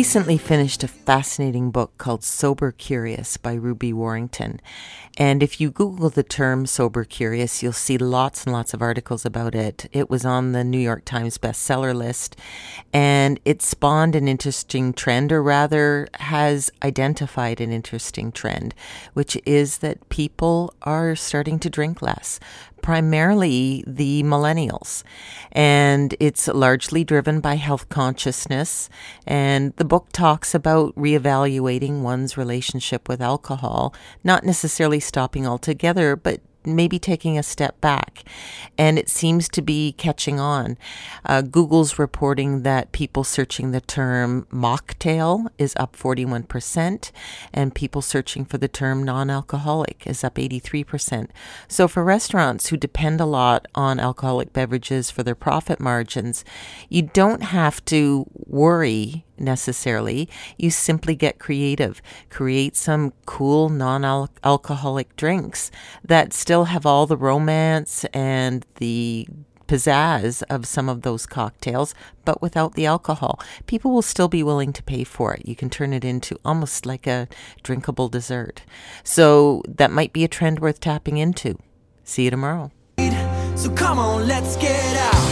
recently finished a fascinating book called Sober Curious by Ruby Warrington. And if you Google the term Sober Curious, you'll see lots and lots of articles about it. It was on the New York Times bestseller list, and it spawned an interesting trend, or rather, has identified an interesting trend, which is that people are starting to drink less primarily the millennials. And it's largely driven by health consciousness. And the book talks about reevaluating one's relationship with alcohol, not necessarily stopping altogether, but maybe taking a step back. And it seems to be catching on. Uh, Google's reporting that people searching the term mocktail is up 41%, and people searching for the term non alcoholic is up 83%. So, for restaurants who depend a lot on alcoholic beverages for their profit margins, you don't have to worry necessarily. You simply get creative. Create some cool non alcoholic drinks that still have all the romance and the pizzazz of some of those cocktails, but without the alcohol. People will still be willing to pay for it. You can turn it into almost like a drinkable dessert. So that might be a trend worth tapping into. See you tomorrow. So come on, let's get out.